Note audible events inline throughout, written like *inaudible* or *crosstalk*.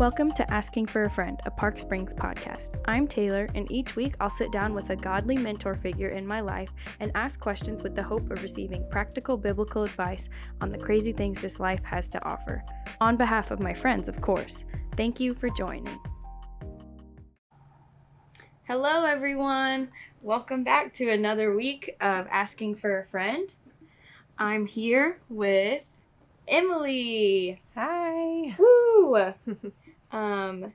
Welcome to Asking for a Friend, a Park Springs podcast. I'm Taylor, and each week I'll sit down with a godly mentor figure in my life and ask questions with the hope of receiving practical biblical advice on the crazy things this life has to offer. On behalf of my friends, of course. Thank you for joining. Hello, everyone. Welcome back to another week of Asking for a Friend. I'm here with Emily. Hi. Woo! *laughs* um,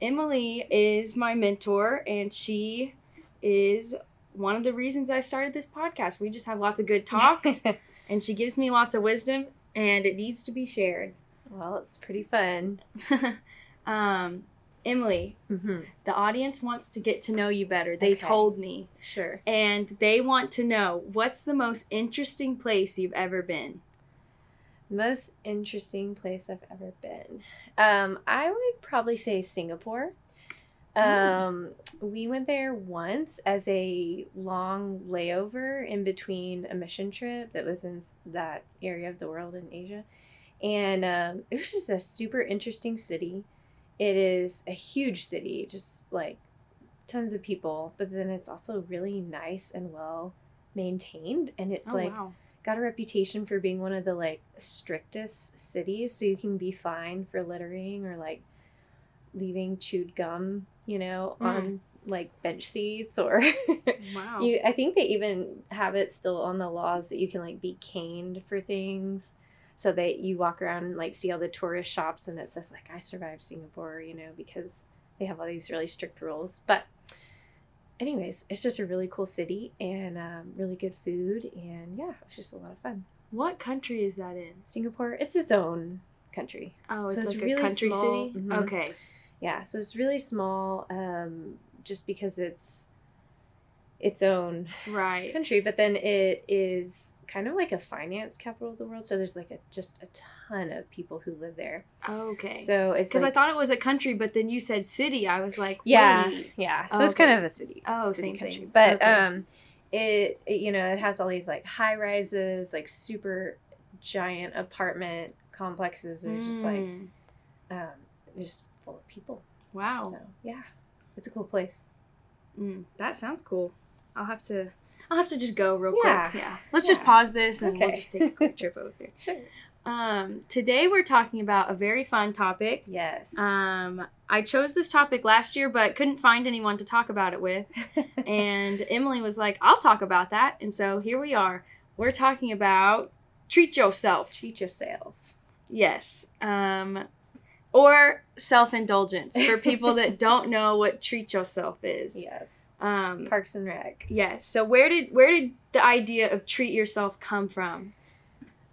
Emily is my mentor, and she is one of the reasons I started this podcast. We just have lots of good talks, *laughs* and she gives me lots of wisdom, and it needs to be shared. well, it's pretty fun. *laughs* um, Emily, Mm-hmm. the audience wants to get to know you better. They Okay. told me, Sure. and they want to know what's the most interesting place you've ever been. Most interesting place I've ever been. Um, I would probably say Singapore. Um, we went there once as a long layover in between a mission trip that was in that area of the world in Asia. And um, it was just a super interesting city. It is a huge city, just like tons of people, but then it's also really nice and well maintained. And it's like, wow. Got a reputation for being one of the like strictest cities so you can be fined for littering or like leaving chewed gum you know Mm. on like bench seats or *laughs* Wow. you i think they even have it still on the laws that you can like be caned for things so that you walk around and like see all the tourist shops and it says like i survived singapore you know because they have all these really strict rules but anyways it's just a really cool city and um, really good food and yeah it was just a lot of fun what country is that in? Singapore, it's its own country. Oh, So it's, it's like really a country small. city? Mhm. Okay. Yeah, so it's really small, um, just because it's its own Right. country. But then it is kind of like a finance capital of the world. So there's like a just a ton of people who live there. Okay. So it's Because like, I thought it was a country, but then you said city. I was like, yeah, wait. yeah. So Oh, it's kind of a city. Oh, city same country. thing. But Okay. um, it, it you know it has all these like high rises, like super giant apartment complexes. They're just like Mm. um, just full of people. wow. So yeah, it's a cool place. Mm, that sounds cool. I'll have to. I'll have to just go real Yeah. quick. Yeah. Let's just pause this and we'll just take a quick trip over here. *laughs* Sure. Um, today we're talking about a very fun topic. Yes. Um, I chose this topic last year, but couldn't find anyone to talk about it with. *laughs* and Emily was like, "I'll talk about that." And so here we are. We're talking about treat yourself. treat yourself. Yes. Um, or self indulgence for people that *laughs* don't know what treat yourself is. Yes. Um, Parks and Rec. yes. So where did where did the idea of treat yourself come from?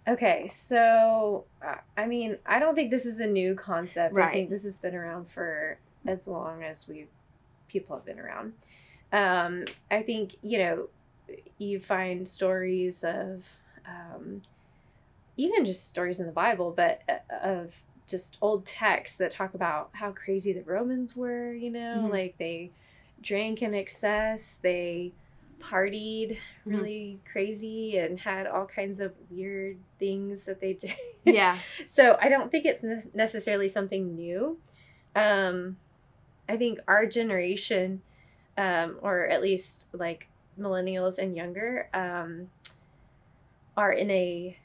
Okay, so uh, I mean, I don't think this is a new concept. Right. I think this has been around for as long as we people have been around. Um, I think you know, you find stories of um, even just stories in the Bible, but uh, of just old texts that talk about how crazy the Romans were. You know, Mhm. like they drank in excess, they partied Mhm. really crazy and had all kinds of weird things that they *laughs* did. Yeah. so I don't think it's ne- necessarily something new. Um, I think our generation, um, or at least like millennials and younger, um, are in a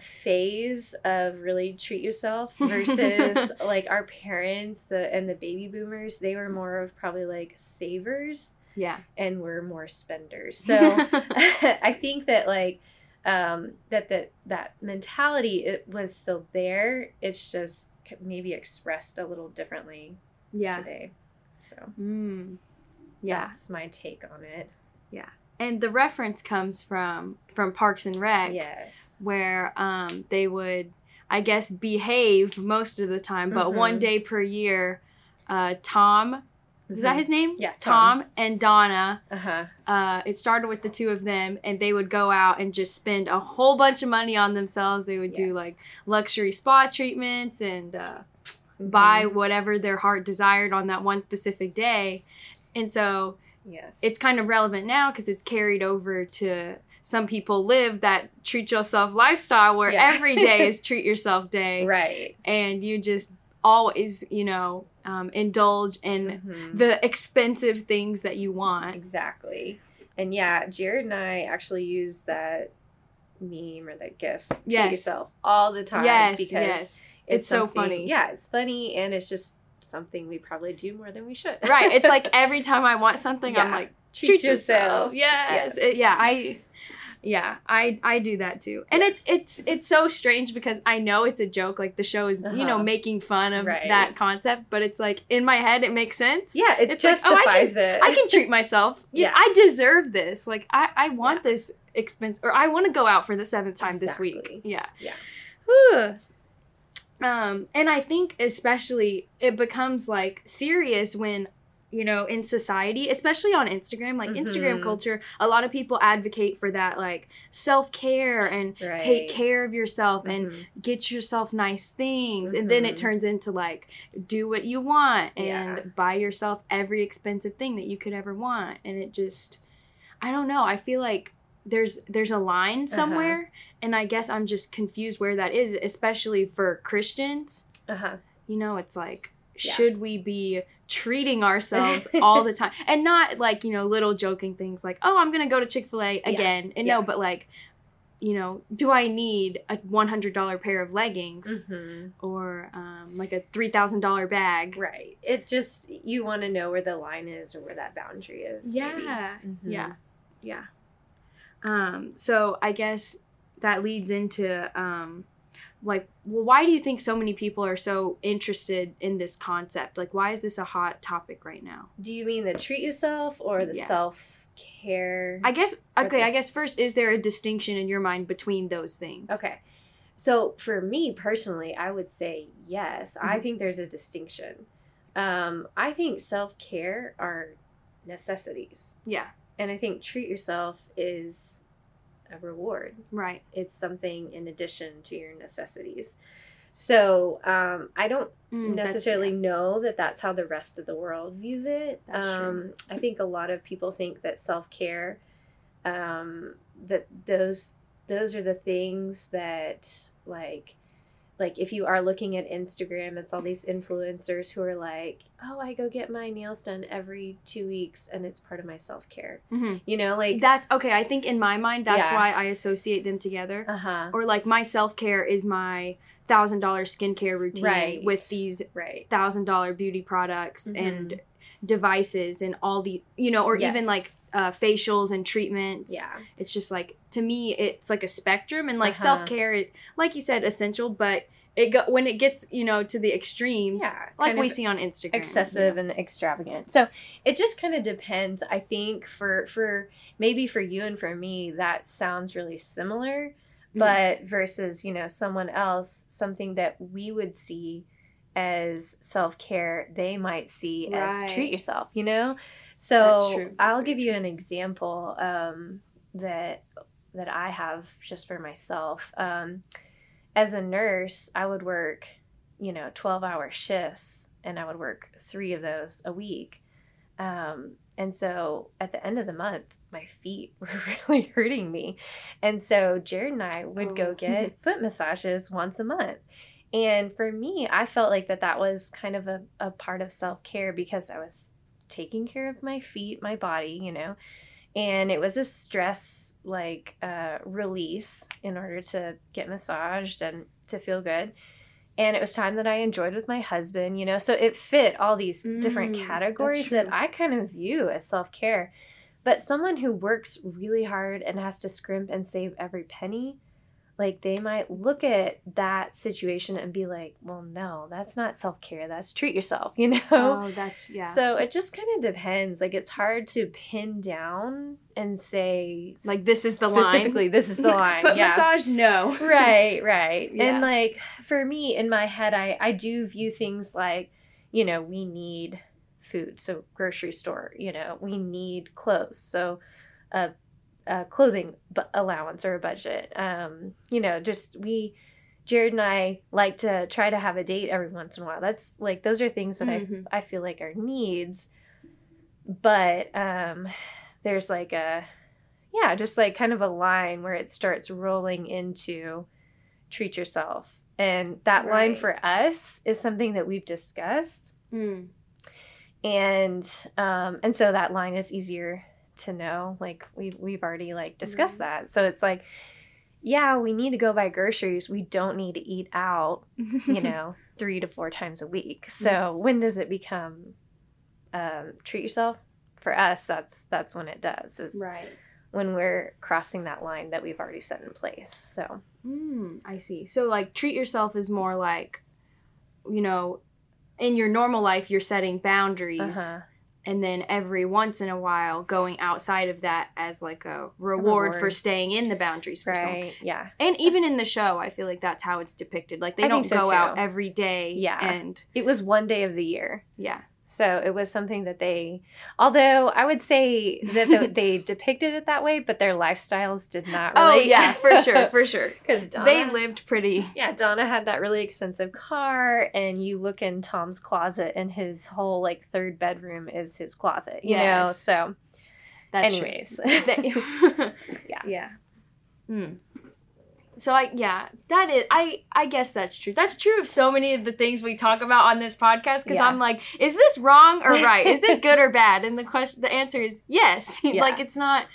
phase of really treat yourself *laughs* versus like our parents, the and the baby boomers. They were more of probably like savers Yeah. and we're more spenders. *laughs* So *laughs* I think that like um, that that that mentality it was still there. It's just maybe expressed a little differently yeah. today. So Mm. Yeah. that's my take on it. And the reference comes from from Parks and Rec. Yes. where um, they would, I guess, behave most of the time, but one Mhm. day per year, uh, Tom, was that Mhm. his name? Yeah, Tom, Tom. and Donna. Uh huh. Uh, it started with the two of them, and they would go out and just spend a whole bunch of money on themselves. They would do like luxury spa treatments and uh, buy Mm-hmm. whatever their heart desired on that one specific day. And so Yes. it's kind of relevant now because it's carried over to some people live that treat yourself lifestyle where Yeah. every day is *laughs* treat yourself day right. and you just always, you know, um, indulge in Mhm. the expensive things that you want. Exactly. And yeah, Jared and I actually use that meme or that gif treat Yes. yourself all the time Yes, because yes. It's so funny. Yeah, it's funny and it's just something we probably do more than we should. Right. It's like *laughs* every time I want something, I'm like, treat, treat yourself. Yes. Yes. It- yeah, I yeah, I I do that too. And it's it's it's so strange because I know it's a joke like the show is, you know, Uh-huh. making fun of Right. that concept, but it's like in my head it makes sense. Yeah, it It's like, oh, I justifies it. I can treat myself. *laughs* Yeah, Yeah. I deserve this. Like I I want this expense or I want to go out for the seventh time this week. Yeah. Yeah. Whew. Um, and I think especially it becomes like serious when you know in society especially on instagram like instagram Mhm. culture a lot of people advocate for that like self-care and Right. take care of yourself and Mhm. get yourself nice things and then it Mhm. turns into like do what you want and Yeah. buy yourself every expensive thing that you could ever want and it just i don't know i feel like there's there's a Uh-huh. line somewhere and i guess i'm just confused where that is especially for christians Uh-huh. you know it's like Yeah. should we be treating ourselves *laughs* all the time and not like you know little joking things like oh i'm gonna go to chick-fil-a again and Yeah. no but like you know do i need a $100 pair of leggings Mhm. or um, like a $3000 bag Right. It just you want to know where the line is or where that boundary is. yeah Mhm. yeah yeah um so i guess that leads into um like well why do you think so many people are so interested in this concept like why is this a hot topic right now Do you mean the treat yourself or the Yeah. self care? I guess okay. I guess first is there a distinction in your mind between those things? Okay. So for me personally, I would say yes. I Mhm. think there's a distinction. Um, I think self care are necessities. Yeah, And I think treat yourself is a reward. right. It's something in addition to your necessities. So um, I don't Mm, necessarily know that that's how the rest of the world views it. That's true. um, I think a lot of people think that self care, um, that those those are the things that like like if you are looking at Instagram, it's all these influencers who are like, oh, I go get my nails done every two weeks, and it's part of my self care. Mhm. You know, like That's okay. I think in my mind, that's Yeah. why I associate them together. uh huh, Or like my self care is my thousand dollar skincare routine Right. with these right, thousand dollar beauty products Mhm. and devices and all the you know, or even like uh, facials and treatments. yeah, it's just like to me it's like a spectrum and like Uh-huh. self-care it like you said essential but it go when it gets you know to the extremes Yeah, like we see on instagram excessive and extravagant. So it just kind of depends. I think for for maybe for you and for me, that sounds really similar. Mhm. But versus you know someone else, something that we would see as self care, they might see as treat yourself. You know. So true. I'll give you an example um, that that I have just for myself. Um, as a nurse, I would work, you know, 12 hour shifts and I would work three of those a week. Um, and so at the end of the month, my feet *laughs* were really hurting me. And so Jared and I would Oh. go get *laughs* foot massages once a month. And for me, I felt like that that was kind of a, a part of self care because I was taking care of my feet, my body, you know, and it was a stress like uh, release in order to get massaged and to feel good. And it was time that i enjoyed with my husband you know so it fit all these different Mm, that's categories that i kind of view as self-care. But someone who works really hard and has to scrimp and save every penny like they might look at that situation and be like well no that's not self-care that's treat yourself *laughs* you know oh that's yeah so it just kind of depends. Like it's hard to pin down and say like this is the line specifically this is the *laughs* line. foot yeah. massage no *laughs* Right, right. Yeah. And like for me in my head I I do view things like, you know, we need food, so grocery store, you know, we need clothes. So a a clothing bu- allowance or a budget. Um, you know, just we Jared and I like to try to have a date every once in a while. That's like those are things that Mhm. I I feel like are needs. But um there's like a yeah, just like kind of a line where it starts rolling into treat yourself And that line for us is something that we've discussed. Mm. And um and so that line is easier to know. Like we've we've already like discussed Mhm. that. So it's like, yeah, we need to go buy groceries. We don't need to eat out, you *laughs* know, three to four times a week. So when does it become um treat yourself? For us, that's that's when it does. Is right. when we're crossing that line that we've already set in place. So Mm, I see. So like treat yourself is more like, you know, in your normal life you're setting boundaries, uh-huh. And then every once in a while going outside of that as like a reward, for reward. staying in the boundaries for some. right, yeah, And even in the show, I feel like that's how it's depicted. Like they I don't so, go out every day. Yeah. And it was one day of the year. yeah. So it was something that they, although I would say that the, they depicted it that way, but their lifestyles did not Really. Oh yeah, for sure, for sure, *laughs* because they lived pretty. Yeah, Donna had that really expensive car, and you look in Tom's closet, and his whole like third bedroom is his closet. You know, so That's anyways, *laughs* Yeah. *laughs* Yeah. Hmm. So I yeah, that is I I guess that's true. That's true of so many of the things we talk about on this podcast because Yeah. I'm like, is this wrong or right? is this good or *laughs* bad? And the question the answer is yes. *laughs* Yeah. like it's not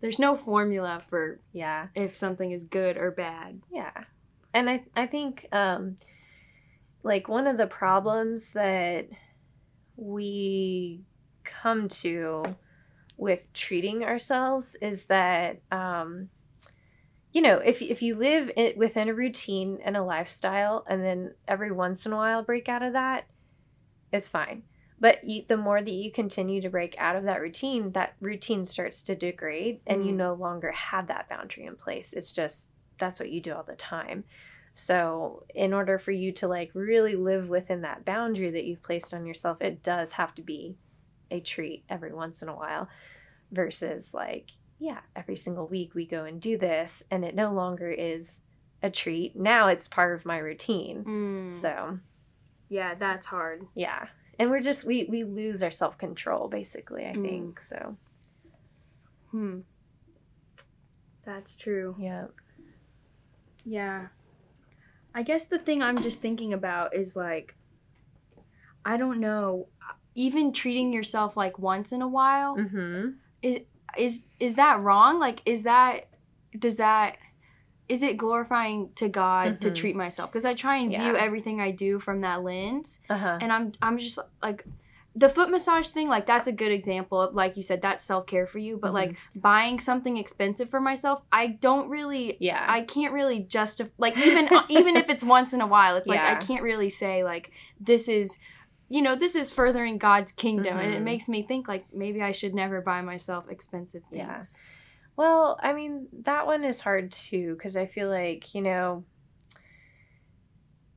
there's no formula for yeah. if something is good or bad. Yeah. And I I think um like one of the problems that we come to with treating ourselves is that um you know, if if you live it within a routine and a lifestyle and then every once in a while break out of that, it's fine. But you, the more that you continue to break out of that routine, that routine starts to degrade and you Mm. no longer have that boundary in place. It's just that's what you do all the time. So, in order for you to like really live within that boundary that you've placed on yourself, it does have to be a treat every once in a while versus like, yeah, every single week we go and do this and it no longer is a treat. Now it's part of my routine. Mm. So, yeah, that's hard. yeah. And we're just we we lose our self-control basically, I Mm. think. So, Hmm. That's true. yeah. Yeah. I guess the thing I'm just thinking about is like, I don't know, even treating yourself like once in a while Mhm. is is is that wrong? Like, is that does that is it glorifying to God to Mhm. treat myself? Because I try and view everything I do from that lens, Uh-huh. and I'm I'm just like. The foot massage thing, like that's a good example of, like you said, that's self care for you. But like buying something expensive for myself, I don't really yeah. I can't really justify like even even if it's *laughs* once in a while, it's like I can't really say like this is you know, this is furthering God's kingdom and it Mhm. makes me think like maybe I should never buy myself expensive things. Yeah. Well, I mean, that one is hard too because I feel like, you know,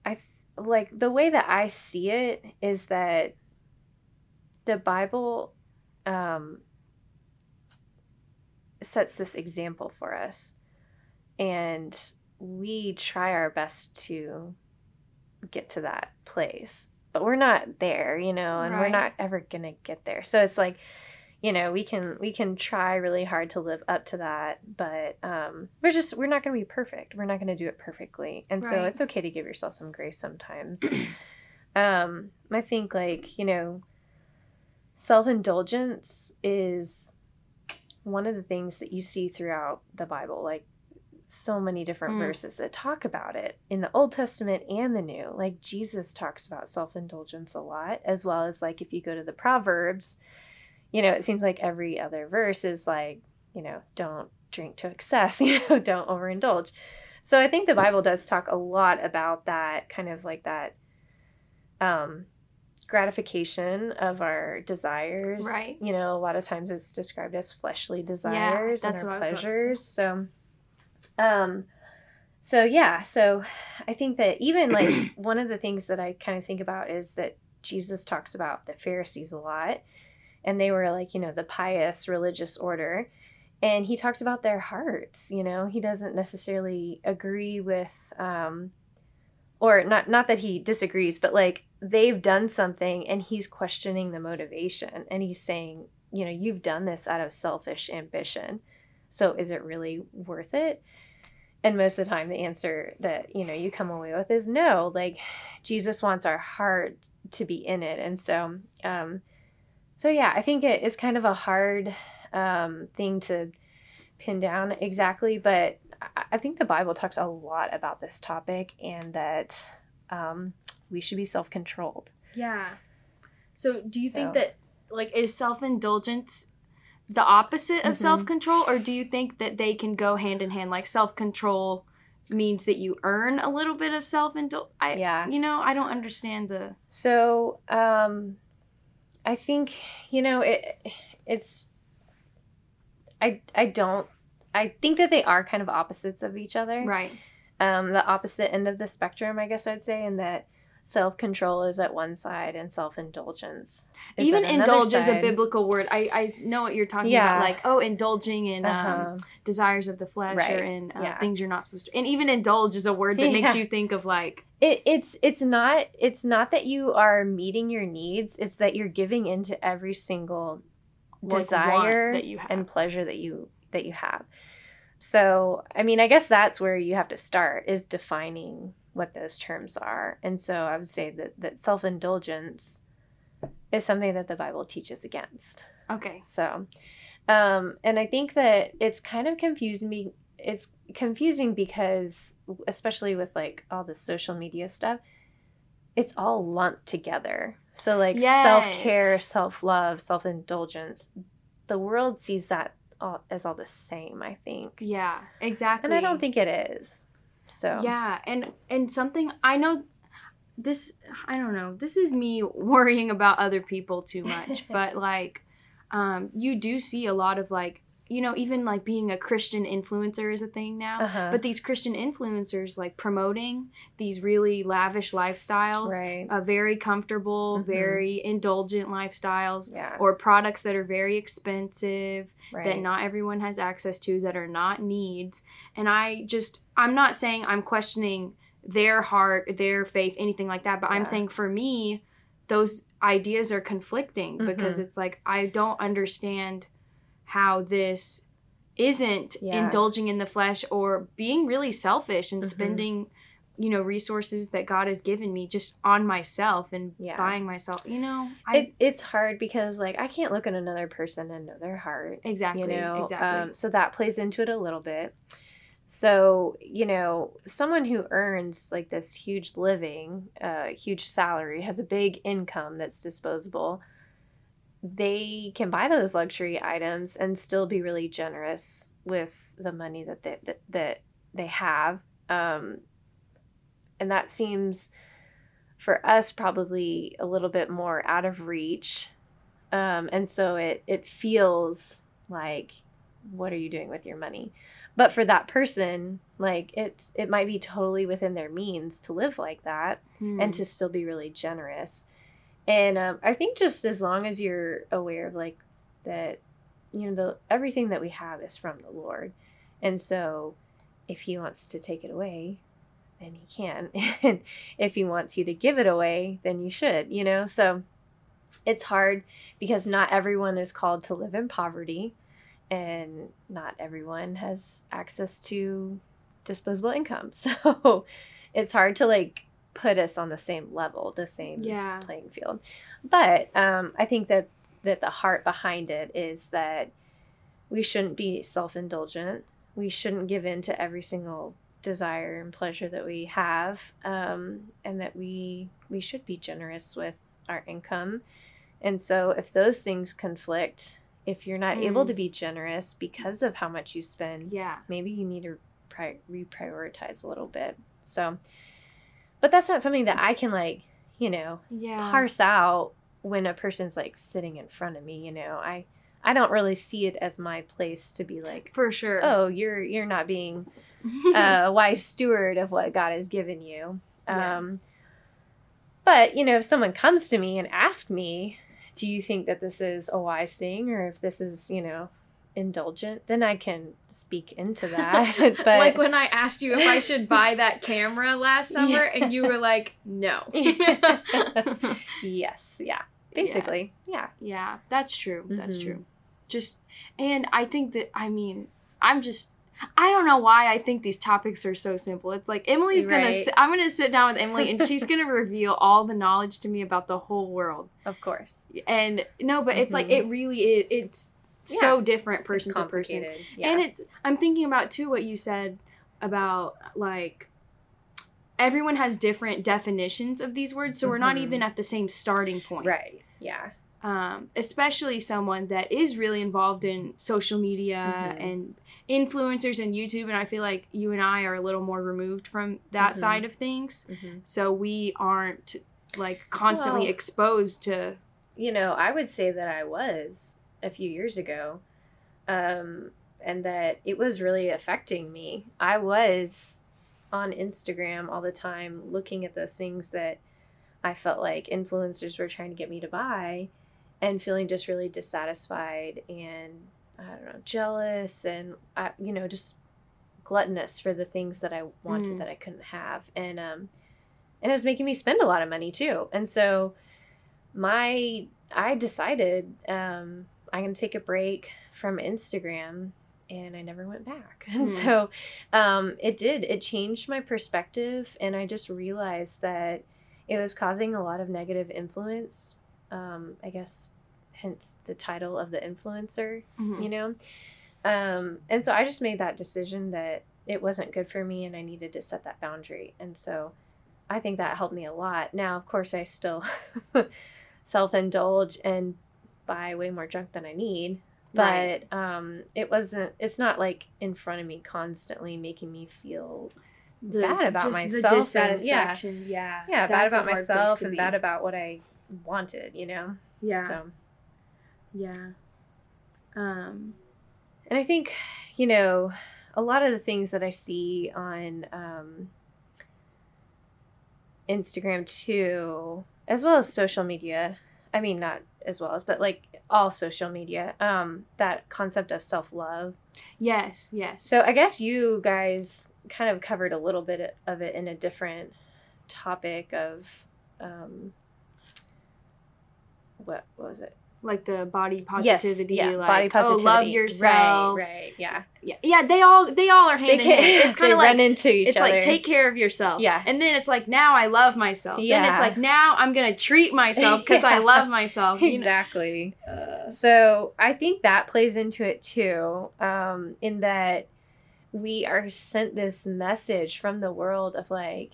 I like the way that I see it is that the Bible um, sets this example for us, and we try our best to get to that place, but we're not there, you know, and we're not ever gonna get there. So it's like you know we can we can try really hard to live up to that but um we're just we're not going to be perfect. We're not going to do it perfectly. And so it's okay to give yourself some grace sometimes. *clears throat* Um i think like you know self-indulgence is one of the things that you see throughout the bible like so many different Mm. verses that talk about it in the old testament and the new like jesus talks about self-indulgence a lot as well as like if you go to the proverbs you know, it seems like every other verse is like, you know, don't drink to excess, *laughs* you know, don't overindulge. So I think the Bible does talk a lot about that kind of like that um gratification of our desires. Right. You know, a lot of times it's described as fleshly desires that's and our I was about to say. pleasures. So um so yeah, so I think that even like *clears throat* one of the things that I kind of think about is that Jesus talks about the Pharisees a lot and they were like, you know, the pious religious order. And he talks about their hearts, you know, he doesn't necessarily agree with um or not not that he disagrees, but like they've done something and he's questioning the motivation and he's saying, you know, you've done this out of selfish ambition. So is it really worth it? and most of the time the answer that you know you come away with is no like jesus wants our heart to be in it and so um so yeah i think it's kind of a hard um thing to pin down exactly but I, think the bible talks a lot about this topic and that um we should be self-controlled Yeah. So do you think that like is self-indulgence the opposite of Mhm. self-control or do you think that they can go hand in hand like self-control means that you earn a little bit of self-indulgence? I Yeah. you know, I don't understand the So, um, I think you know it. It's. I I don't. I think that they are kind of opposites of each other. right. Um, the opposite end of the spectrum, I guess I'd say, in that self control is at one side and self indulgence. Even indulge is a biblical word. I I know what you're talking Yeah. about like oh indulging in um, Uh-huh. desires of the flesh Right. or in uh, Yeah. things you're not supposed to. And even indulge is a word that makes you think of like It, it's it's not it's not that you are meeting your needs. It's that you're giving into every single like, desire that you have. and pleasure that you that you have. So, I mean, I guess that's where you have to start is defining what those terms are. And so I would say that that self-indulgence is something that the Bible teaches against. okay. So, um, and I think that it's kind of confusing me. It's confusing because, especially with like all the social media stuff, it's all lumped together. So, like self care, self love, self indulgence, the world sees that all as all the same. I think, Yeah, exactly. and I don't think it is. So, Yeah, and and something I know this I don't know. This is me *laughs* worrying about other people too much, *laughs* but like um you do see a lot of like you know even like being a Christian influencer is a thing now. uh-huh. But these Christian influencers like promoting these really lavish lifestyles, right, uh, very comfortable, Mhm. very indulgent lifestyles yeah, or products that are very expensive right, that not everyone has access to that are not needs and i just i'm not saying i'm questioning their heart their faith anything like that but i'm saying for me those ideas are conflicting because Mhm. it's like i don't understand how this isn't Yeah. indulging in the flesh or being really selfish and Mhm. spending you know resources that god has given me just on myself and Yeah. buying myself you know i it, it's hard because like I can't look at another person and know their heart. exactly you know exactly um, so that plays into it a little bit so you know someone who earns like this huge living uh huge salary has a big income that's disposable they can buy those luxury items and still be really generous with the money that they, that, that they have um and that seems for us probably a little bit more out of reach um, and so it it feels like what are you doing with your money but for that person like it it might be totally within their means to live like that Hmm. and to still be really generous and um, i think just as long as you're aware of like that you know the everything that we have is from the lord. And so if he wants to take it away then he can. *laughs* And if he wants you to give it away then you should you know? So it's hard because not everyone is called to live in poverty and not everyone has access to disposable income. *laughs* So it's hard to like put us on the same level the same yeah. playing field. But um, i think that that the heart behind it is that we shouldn't be self-indulgent. We shouldn't give in to every single desire and pleasure that we have um, and that we we should be generous with our income. And so if those things conflict if you're not able Mm. to be generous because of how much you spend yeah. maybe you need to pri- reprioritize a little bit. So but that's not something that i can like you know yeah. parse out when a person's like sitting in front of me you know? I i don't really see it as my place to be like for sure. Oh you're you're not being *laughs* a wise steward of what god has given you. Yeah. um but you know if someone comes to me and asks me do you think that this is a wise thing or if this is you know indulgent then i can speak into *laughs* that *laughs* but like when I asked you if I should *laughs* buy that camera last summer, and you were like, "No." yes yeah basically yeah yeah, that's true. That's Mhm. true. Just, and I think that I mean, I'm just I don't know why I think these topics are so simple. It's like Emily's gonna. Right. Sit, I'm gonna sit down with Emily, and she's gonna reveal all the knowledge to me about the whole world. Of course. And no, but it's like Mhm. it really is. It's so different person to person. Yeah. And it's I'm thinking about too what you said about like everyone has different definitions of these words, so we're not even at the same starting point. right. Yeah. Um, especially someone that is really involved in social media Mhm. and influencers and YouTube, and I feel like you and I are a little more removed from that Mhm. side of things, hmm so we aren't like constantly Well- exposed to. You know, I would say that I was a few years ago, um, and that it was really affecting me. I was on Instagram all the time looking at those things that I felt like influencers were trying to get me to buy and feeling just really dissatisfied and I don't know, jealous and I, you know, just gluttonous for the things that I wanted Mm. that I couldn't have. And um and it was making me spend a lot of money too. And so my I decided um I'm going to take a break from Instagram and I never went back. And *laughs* Hmm. so um it did it changed my perspective and I just realized that it was causing a lot of negative influence. Um I guess hence the title of the influencer you know um and so i just made that decision that it wasn't good for me and i needed to set that boundary and so i think that helped me a lot now of course i still *laughs* self-indulge and buy way more junk than i need Right. but um it wasn't it's not like in front of me constantly making me feel The- bad about myself The and- dissatisfaction, yeah. yeah bad about myself and be. bad about what i wanted you know Yeah. so Yeah. Um. And I think, you know, a lot of the things that I see on um, Instagram too, as well as social media. I mean, not as well as, but like all social media. Um, that concept of self love. Yes. Yes. So I guess you guys kind of covered a little bit of it in a different topic of um, what, what was it? Like the body Yes, positivity, yeah, like body positivity. oh, love yourself. Right, right, yeah. Yeah, yeah. They all they all are hand They in hand. *laughs* It's kind of like run into each it's other. like take care of yourself. Yeah. And then it's like now I love myself. Yeah. Then it's like now I'm gonna treat myself because I *laughs* love myself. You know? exactly. Uh, So I think that plays into it too, um, in that we are sent this message from the world of like,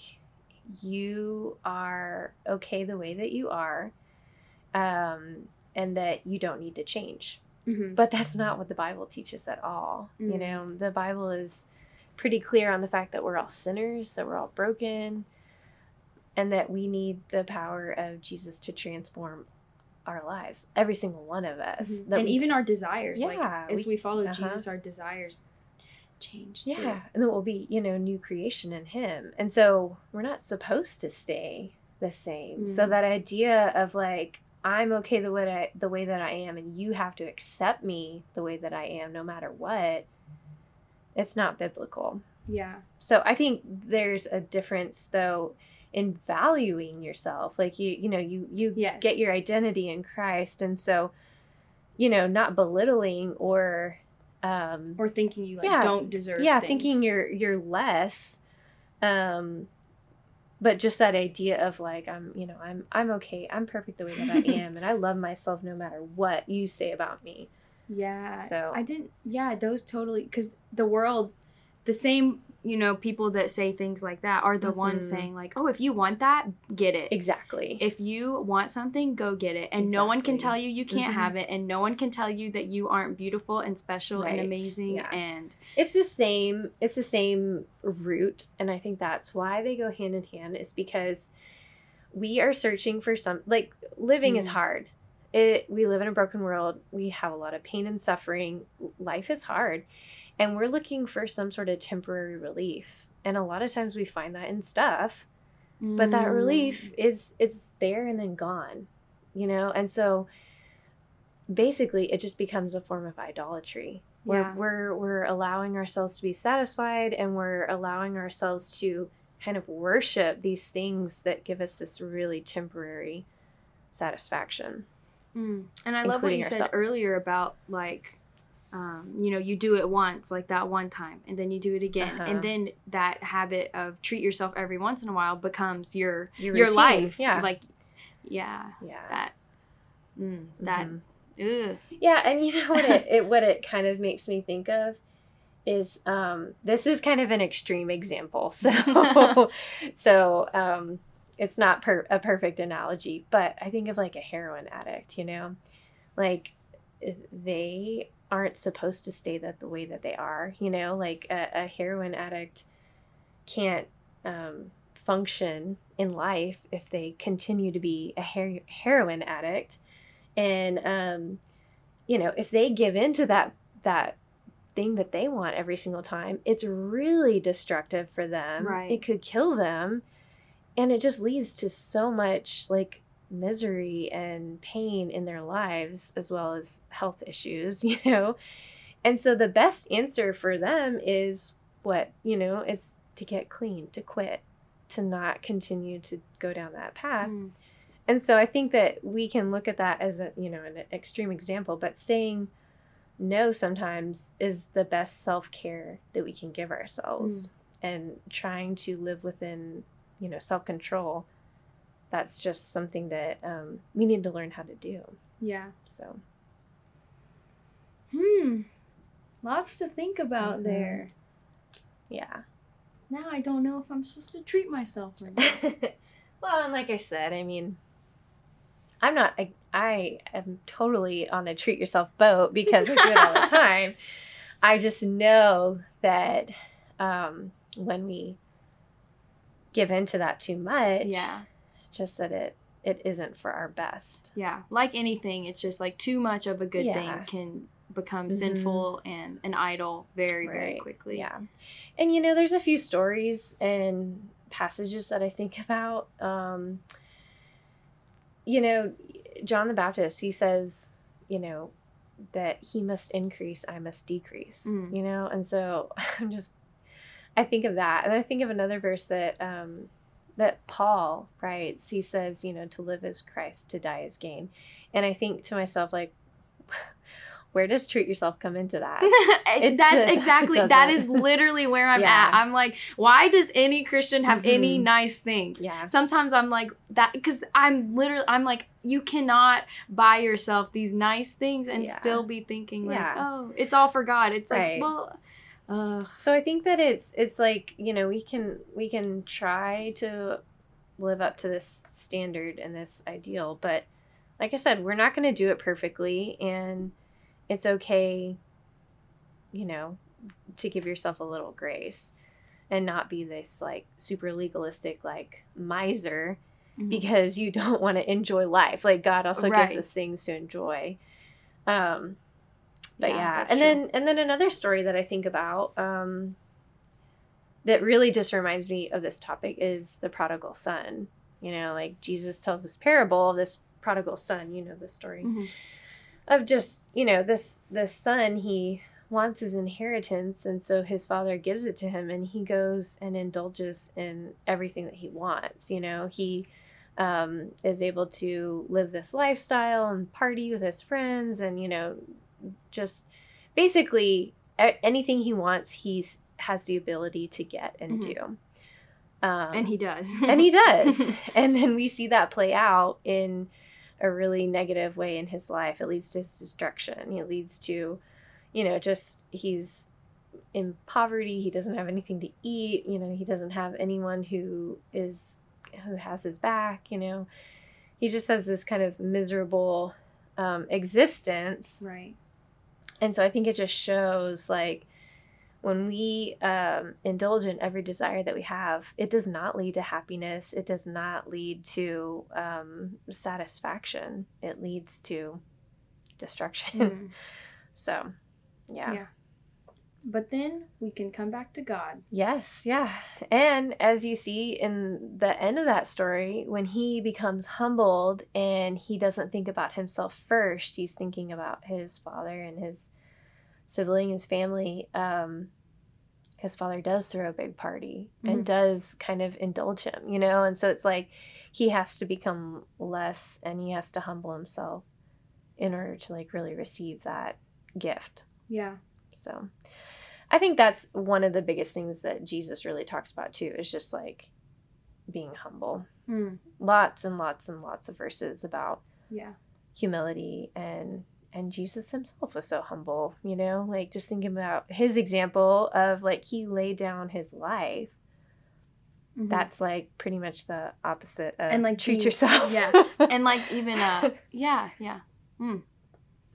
you are okay the way that you are, um, and that you don't need to change. mhm. But that's not what the Bible teaches at all. You Mm. know, the Bible is pretty clear on the fact that we're all sinners, that we're all broken, and that we need the power of Jesus to transform our lives, every single one of us. Mhm. And we- even our desires, like Yeah, as we, follow uh-huh. Jesus, our desires change. too. yeah, and then we'll be, you know, new creation in Him. And so we're not supposed to stay the same. So Mhm. that idea of like, I'm okay the way I, the way that I am, and you have to accept me the way that I am, no matter what. It's not biblical. Yeah. So I think there's a difference though in valuing yourself. Like you you know, you you Yes. get your identity in Christ and so you know, not belittling or um Or thinking you like Yeah. don't deserve. yeah, things. thinking you're you're less um but just that idea of like I'm, you know, I'm I'm okay. I'm perfect the way that I am and I love myself no matter what you say about me. Yeah. So- I didn't. Yeah, those totally because the world, the same you know people that say things like that are the ones Mhm. saying like, oh, if you want that, get it. Exactly. If you want something, go get it. And no one can tell you you can't Mhm. have it, and no one can tell you that you aren't beautiful and special Right. and amazing. Yeah. And it's the same it's the same root and i think that's why they go hand in hand is because we are searching for some like living is Mm. hard it we live in a broken world we have a lot of pain and suffering life is hard and we're looking for some sort of temporary relief and a lot of times we find that in stuff but that Mm. relief is it's there and then gone you know and so basically it just becomes a form of idolatry where Yeah. we're we're allowing ourselves to be satisfied and we're allowing ourselves to kind of worship these things that give us this really temporary satisfaction Mm. And I love what you said earlier about like um, you know, you do it once, like that one time, and then you do it again, Uh-huh. and then that habit of treat yourself every once in a while becomes your Your your, life. yeah. like yeah, Yeah. that mm, that Mhm. ugh. Yeah, and you know what it, *laughs* it what it kind of makes me think of is um this is kind of an extreme example. *laughs* So *laughs* so um it's not per- a perfect analogy, but I think of like a heroin addict, you know? Like they aren't supposed to stay that the way that they are, you know? Like a, a heroin addict can't um function in life if they continue to be a her- heroin addict and um you know if they give in to that that thing that they want every single time it's really destructive for them Right. it could kill them and it just leads to so much like misery and pain in their lives as well as health issues *laughs* you know and so the best answer for them is what you know it's to get clean to quit to not continue to go down that path Mm. and so I think that we can look at that as a, you know, an extreme example, but saying no sometimes is the best self-care that we can give ourselves and trying to live within, you know, self-control. That's just something that um, we need to learn how to do. yeah. So, Hmm. Lots to think about Mhm. there. yeah. Now I don't know if I'm supposed to treat myself or not. *laughs* well, and like I said, I mean, I'm not, I, I am totally on the treat yourself boat because I do it all the *laughs* time. I just know that um, when we give into that too much, yeah. Just that it it isn't for our best. Yeah. Like anything, it's just like too much of a good Yeah. thing can become Mhm. sinful and an idol very, very quickly. Yeah, and you know, there's a few stories and passages that I think *laughs* about. Um, you know, John the Baptist, he says, you know, that he must increase, I must decrease. Mm. You know, and so *laughs* I'm just, I think of that, and I think of another verse that um, that Paul writes. He says, you know, to live is Christ, to die is gain, and I think to myself like. *laughs* Where does treat yourself come into that? *laughs* It That's does- *laughs* exactly that is literally where I'm Yeah. at. I'm like, why does any Christian have any Mhm. nice things? Yeah. Sometimes I'm like that because I'm literally I'm like, you cannot buy yourself these nice things and Yeah. still be thinking like, Yeah. oh, it's all for God. It's Right. like, well, uh, So I think that it's it's like you know we can we can try to live up to this standard and this ideal, but like I said, we're not going to do it perfectly, and it's okay, you know, to give yourself a little grace and not be this like super legalistic like miser mhm. because you don't *laughs* want to enjoy life. Like God also Right. gives us things to enjoy. Um but Yeah, yeah, and true. then and then another story that I think about um that really just reminds me of this topic is the prodigal son. You know, like Jesus tells this parable of this prodigal son, you know the story Mhm. of just you know this this son he wants his inheritance and so his father gives it to him and he goes and indulges in everything that he wants you know he um, is able to live this lifestyle and party with his friends and you know just basically anything he wants he has the ability to get and Mhm. do. Um, and he does. and he does. *laughs* *laughs* And then we see that play out in a really negative way in his life. It leads to his destruction. It leads to you know just he's in poverty. He doesn't have anything to eat. You know he doesn't have anyone who is who has his back you know. He just has this kind of miserable um, existence. Right. And so I think it just shows like when we um, indulge in every desire that we have, it does not lead to happiness. It does not lead to um, satisfaction. It leads to destruction. Mm. *laughs* So, yeah. Yeah. But then we can come back to God. Yes, yeah. And as you see in the end of that story, when he becomes humbled and he doesn't think about himself first, he's thinking about his father and his sibling, his family. Um, his father does throw a big party and does kind of indulge him, you know? And so it's like he has to become less and he has to humble himself in order to like really receive that gift. Yeah. So I think that's one of the biggest things that Jesus really talks about too, is just like being humble. Mm. Lots and lots and lots of verses about Yeah. humility and and Jesus himself was so humble, you know, like just thinking about his example of like he laid down his life. Mhm. That's like pretty much the opposite of And, like, treat he- yourself. yeah. *laughs* and like even uh yeah, yeah.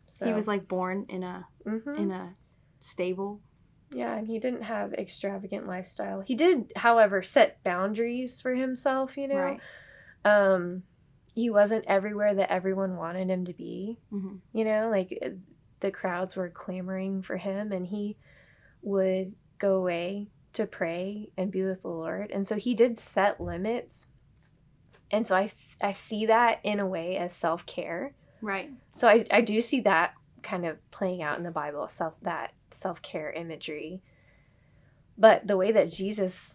So, He was like born in a mhm. in a stable. Yeah, and he didn't have extravagant lifestyle. He did, however, set boundaries for himself, you know. Right. Um he wasn't everywhere that everyone wanted him to be, hmm you know, like uh, the crowds were clamoring for him and he would go away to pray and be with the Lord. And so he did set limits. And so I I see that in a way as self-care. Right. So I, I do see that kind of playing out in the Bible, self that self care imagery. But the way that Jesus,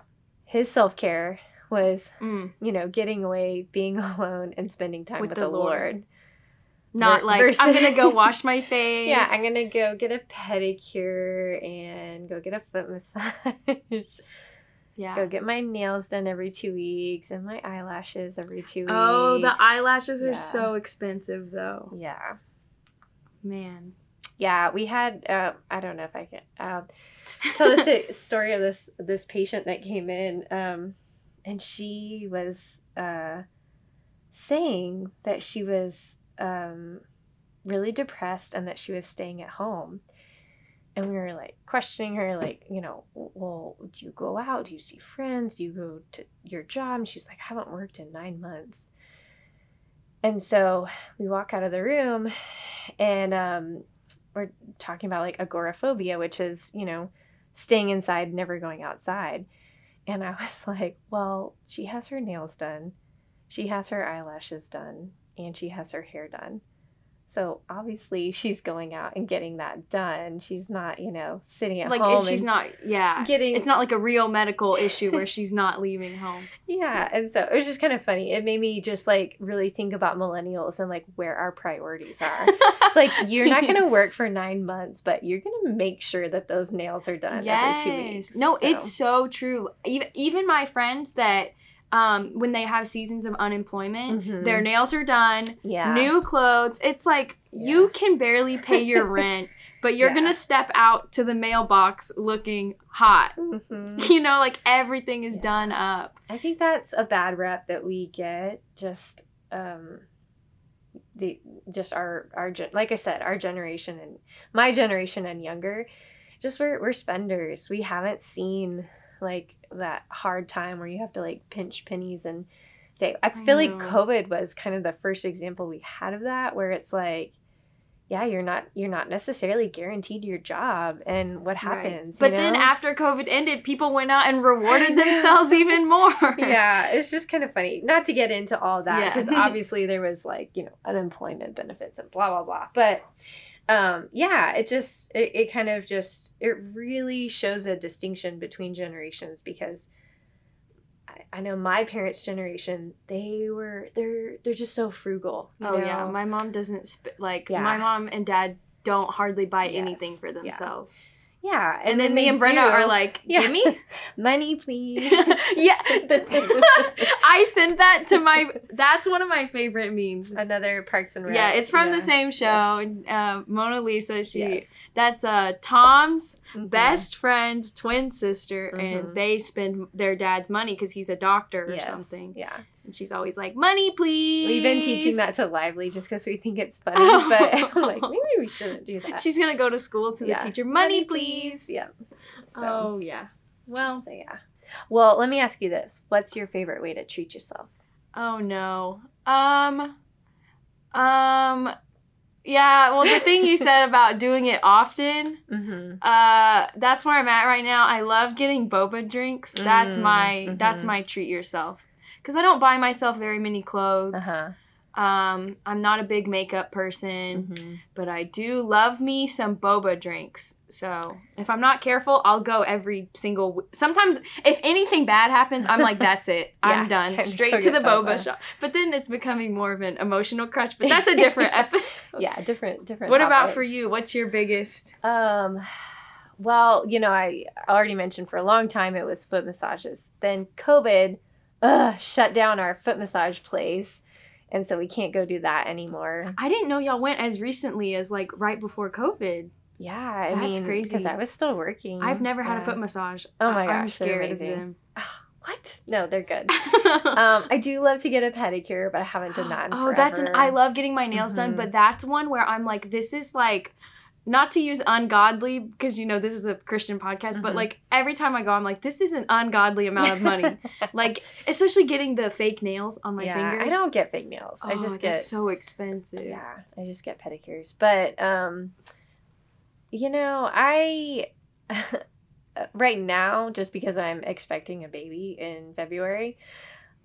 his self care was, Mm. you know, getting away, being *laughs* alone, and spending time with, the, Lord. Not Ver- like versus- I'm gonna go wash *laughs* my face. Yeah, I'm gonna go get a pedicure and go get a foot massage. *laughs* Yeah. Go get my nails done every two weeks and my eyelashes every two weeks. Oh, the eyelashes are Yeah. so expensive though. Yeah. Man. Yeah, we had. Uh, I don't know if I can uh, tell this *laughs* story of this this patient that came in, um, and she was uh, saying that she was um, really depressed and that she was staying at home. And we were like questioning her, like, you know, well, do you go out? Do you see friends? Do you go to your job? And she's like, I haven't worked in nine months. And so we walk out of the room and um, we're talking about like agoraphobia, which is, you know, staying inside, never going outside. And I *laughs* was like, well, she has her nails done, she has her eyelashes done, and she has her hair done. So obviously she's going out and getting that done. She's not, you know, sitting at like home. if she's not yeah. getting It's not like a real medical issue where she's not leaving home. Yeah, and so it was just kind of funny. It made me just like really think about millennials and like where our priorities are. it's like you're not going *laughs* to work for nine months, but you're going to make sure that those nails are done every two weeks. No, So, it's so true. Even even my friends that um when they have seasons of unemployment, Mhm. their nails are done, yeah, new clothes. It's like Yeah. you can barely pay your *laughs* rent, but you're Yeah. going to step out to the mailbox looking hot. Mhm. You know, like everything is Yeah. done up. I think that's a bad rep that we get. Just um, the just our our gen- like I said, our generation and my generation and younger, just we're we're spenders. We haven't seen like that hard time where you have to like pinch pennies and they. I I feel like. COVID was kind of the first example we had of that, where it's like. Yeah, you're not you're not necessarily guaranteed your job, and what happens? you But then know? after COVID ended, people went out and rewarded *laughs* themselves even more. yeah, it's just kind of funny. Not to get into all that Yeah. because obviously there was like you know unemployment benefits and blah blah blah. But um, yeah, it just it, it kind of just it really shows a distinction between generations because I, I know my parents' generation they were they're they're just so frugal. Oh yeah, my mom doesn't sp- like Yeah. my mom and dad don't hardly buy Yes, anything for themselves. yeah, Yeah, and, then me and Brenna do. are like, Yeah. "Give me." *laughs* money, please. *laughs* yeah. *laughs* I send that to my that's one of my favorite memes. It's- Another Parks and Rec. yeah, it's from yeah. the same show. Uh, Mona Lisa, she Yes. That's uh Tom's Mhm. best friend's twin sister, Mhm. and they spend their dad's money because he's a doctor or Yes, something. Yeah. And she's always like, "Money, please." We've been teaching that to Lively just because we think it's funny, Oh. *laughs* but I'm *laughs* like, maybe we shouldn't do that. She's gonna go to school to Yeah. the teacher. Money, please. Yeah. So, Oh yeah. Well. so, yeah. Well, let me ask you this: What's your favorite way to treat yourself? Oh no. Um. Um. Yeah. Well, the thing you said about doing it often. Mm-hmm. Uh, that's where I'm at right now. I love getting boba drinks. That's Mm, my that's mhm. my treat yourself. Cause I don't buy myself very many clothes. Uh huh. Um, I'm not a big makeup person, Mhm. but I do love me some boba drinks. So if I'm not careful, I'll go every single. W- Sometimes, if anything bad happens, I'm like, that's it. *laughs* I'm done. to Straight to the boba boba. shop. But then it's becoming more of an emotional crutch. But *laughs* that's a different episode. Yeah, different different. What about topic. for you? What's your biggest? Um, well, you know, I already mentioned for a long time it was foot massages. Then COVID, ugh, shut down our foot massage place, and so we can't go do that anymore. I didn't know y'all went as recently as like right before COVID. Yeah, I That's mean, crazy. because I was still working. I've never had a foot massage. Oh my I- I'm scared of them. *sighs* What? No, they're good. *laughs* um, I do love to get a pedicure, but I haven't done that in *gasps* oh, that's an. forever. I love getting my nails done, Mhm. but that's one where I'm like, this is like, not to use ungodly because you know this is a Christian podcast, but Mhm. like every time I go, I'm like, this is an ungodly amount of money. *laughs* like, especially getting the fake nails on my yeah, fingers. I don't get fake nails. I Oh, just get so expensive. yeah i just get pedicures but um you know i *laughs* right now just because i'm expecting a baby in february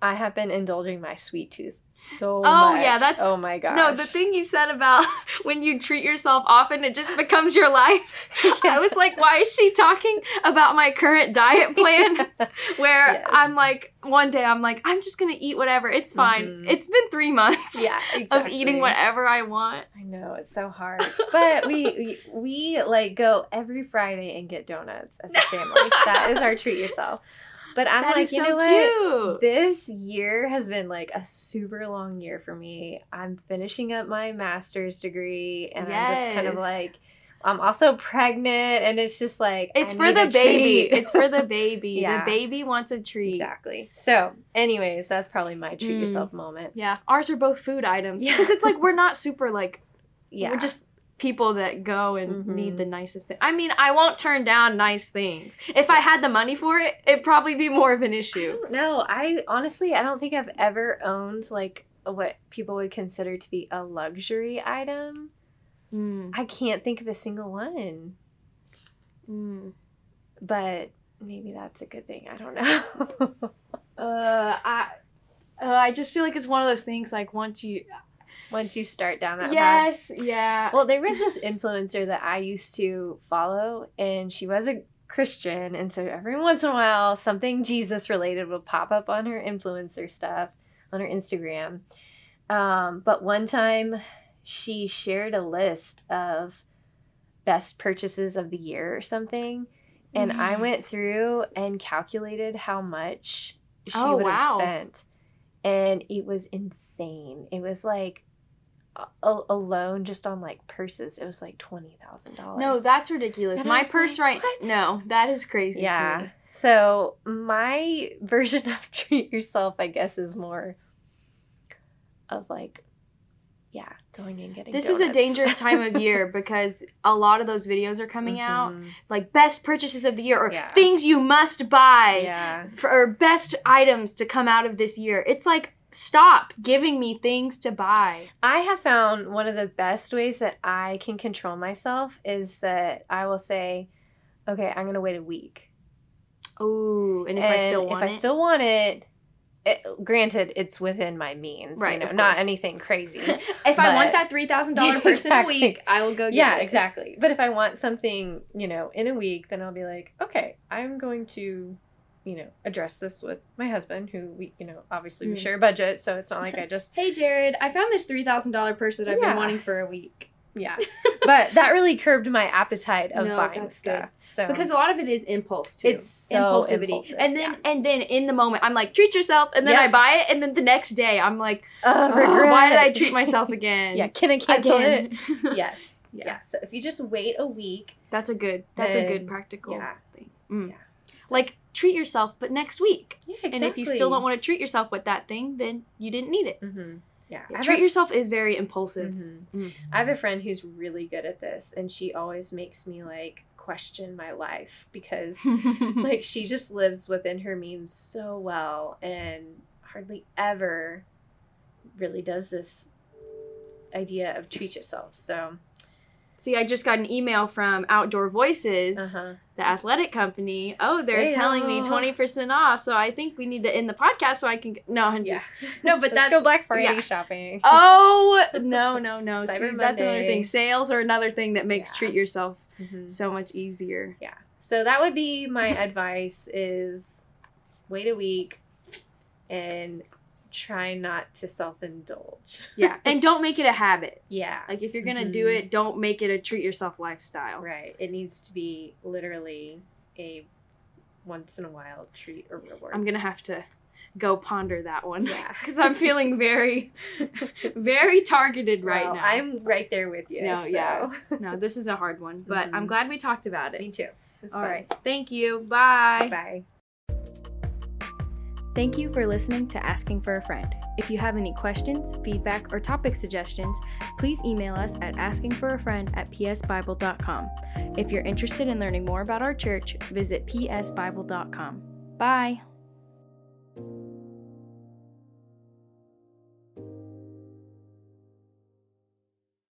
i have been indulging my sweet tooth so Oh, much. yeah, that's- oh my god No, the thing you said about *laughs* when you treat yourself often, it just becomes your life. *laughs* I was like, why is she talking about my current diet plan? *laughs* Where Yes. I'm like, one day I'm like, I'm just gonna eat whatever. It's fine. Mhm. It's been three months yeah of eating whatever I want. i know it's so hard but we, we we like go every friday and get donuts as a family that is our treat yourself but i'm That like you so know what cute. This year has been like a super long year for me. I'm finishing up my master's degree and I'm just kind of like I'm also pregnant and it's just like It's I for the baby. treat. *laughs* It's for the *laughs* baby. Yeah. The baby wants a treat. Exactly. So, anyways, that's probably my treat Mm. yourself moment. Yeah, ours are both food items Yeah. because it's like we're *laughs* not super like Yeah. we're just people that go and Mhm. need the nicest thing. I mean, I won't turn down nice things. If I had the money for it, it'd probably be more of an issue. No, I honestly I don't think I've ever owned like what people would consider to be a luxury item. Mm. I can't think of a single one. Mm. But maybe that's a good thing. I don't know. *laughs* Uh, I, uh, I just feel like it's one of those things. Like once you, Once you start down that path. yes, yeah. Well, there was this influencer that I used to follow, and she was a Christian, and so every once in a while, something Jesus related would pop up on her influencer stuff on her Instagram. Um, but one time, she shared a list of best purchases of the year or something, and I Mm. went through and calculated how much she Oh, would wow. have spent, and it was insane. It was like a- alone just on like purses, it was like twenty thousand dollars. no, that's ridiculous. And My purse, like, right? what? No, that is crazy. yeah. To me. So my *laughs* version of *laughs* treat yourself, I guess, is more of like, yeah, going and getting. This is a dangerous *laughs* time of year because a lot of those videos are coming out, Mhm. like best purchases of the year or Yeah. things you must buy. Yeah. for or best items to come out of this year. It's like stop giving me things to buy. I have found one of the best ways that I can control myself is that I will say, okay, I'm gonna wait a week. Ooh, and if I still want if it, I still want it, it, granted, it's within my means, Right, You know, not anything crazy. *laughs* if I want that three thousand dollar *laughs* person exactly. a week, I will go. Get yeah, it. exactly. But if I want something, you know, in a week, then I'll be like, okay, I'm going to, you know, address this with my husband, who we, you know, obviously we Mm. share a budget, so it's not like I just, Hey Jared, I found this three thousand dollar purse that I've Yeah. been wanting for a week. yeah. *laughs* but that really curbed my appetite of No, buying that's good. So Because a lot of it is impulse too. it's so impulsivity. impulsive, and then yeah. and then in the moment I'm like, treat yourself, and then Yeah. I buy it, and then the next day I'm like, uh, "Ugh, regret. why did I treat myself again? *laughs* yeah, can I cancel it? *laughs* Yes. Yeah. Yeah. So if you just wait a week, That's a good. That's a good practical thing. Mm. Yeah. Like treat yourself, but next week. yeah, exactly. And if you still don't want to treat yourself with that thing, then you didn't need it. hmm yeah, Yeah, treat a- yourself is very impulsive. Mhm. Mm. I have a friend who's really good at this, and she always makes me like question my life because *laughs* like she just lives within her means so well and hardly ever really does this idea of treat yourself. So, See, I just got an email from Outdoor Voices uh-huh. The athletic company, oh, they're Sale. telling me 20% off. So I think we need to end the podcast so I can. g- No, I'm Yeah. just. *laughs* No, but Let's that's. go Black Friday yeah. shopping. *laughs* Oh, no, no, no. *laughs* See, that's another thing. Sales are another thing that makes Yeah. treat yourself Mhm. so much easier. Yeah. So that would be my advice is wait a week and try not to self-indulge. Yeah. *laughs* and don't make it a habit. Yeah. Like if you're going to do Mhm. it, don't make it a treat yourself lifestyle. Right. It needs to be literally a once in a while treat or reward. I'm going to have to go ponder that one. Yeah. *laughs* Because I'm feeling very, *laughs* very targeted right Well, now. I'm right there with you. No, so. yeah. no, this is a hard one, but I'm Mhm. glad we talked about it. Me too. It's All fun. right. Thank you. Bye. Bye. Thank you for listening to Asking for a Friend. If you have any questions, feedback, or topic suggestions, please email us at askingforafriend at psbible.com. If you're interested in learning more about our church, visit psbible.com. Bye.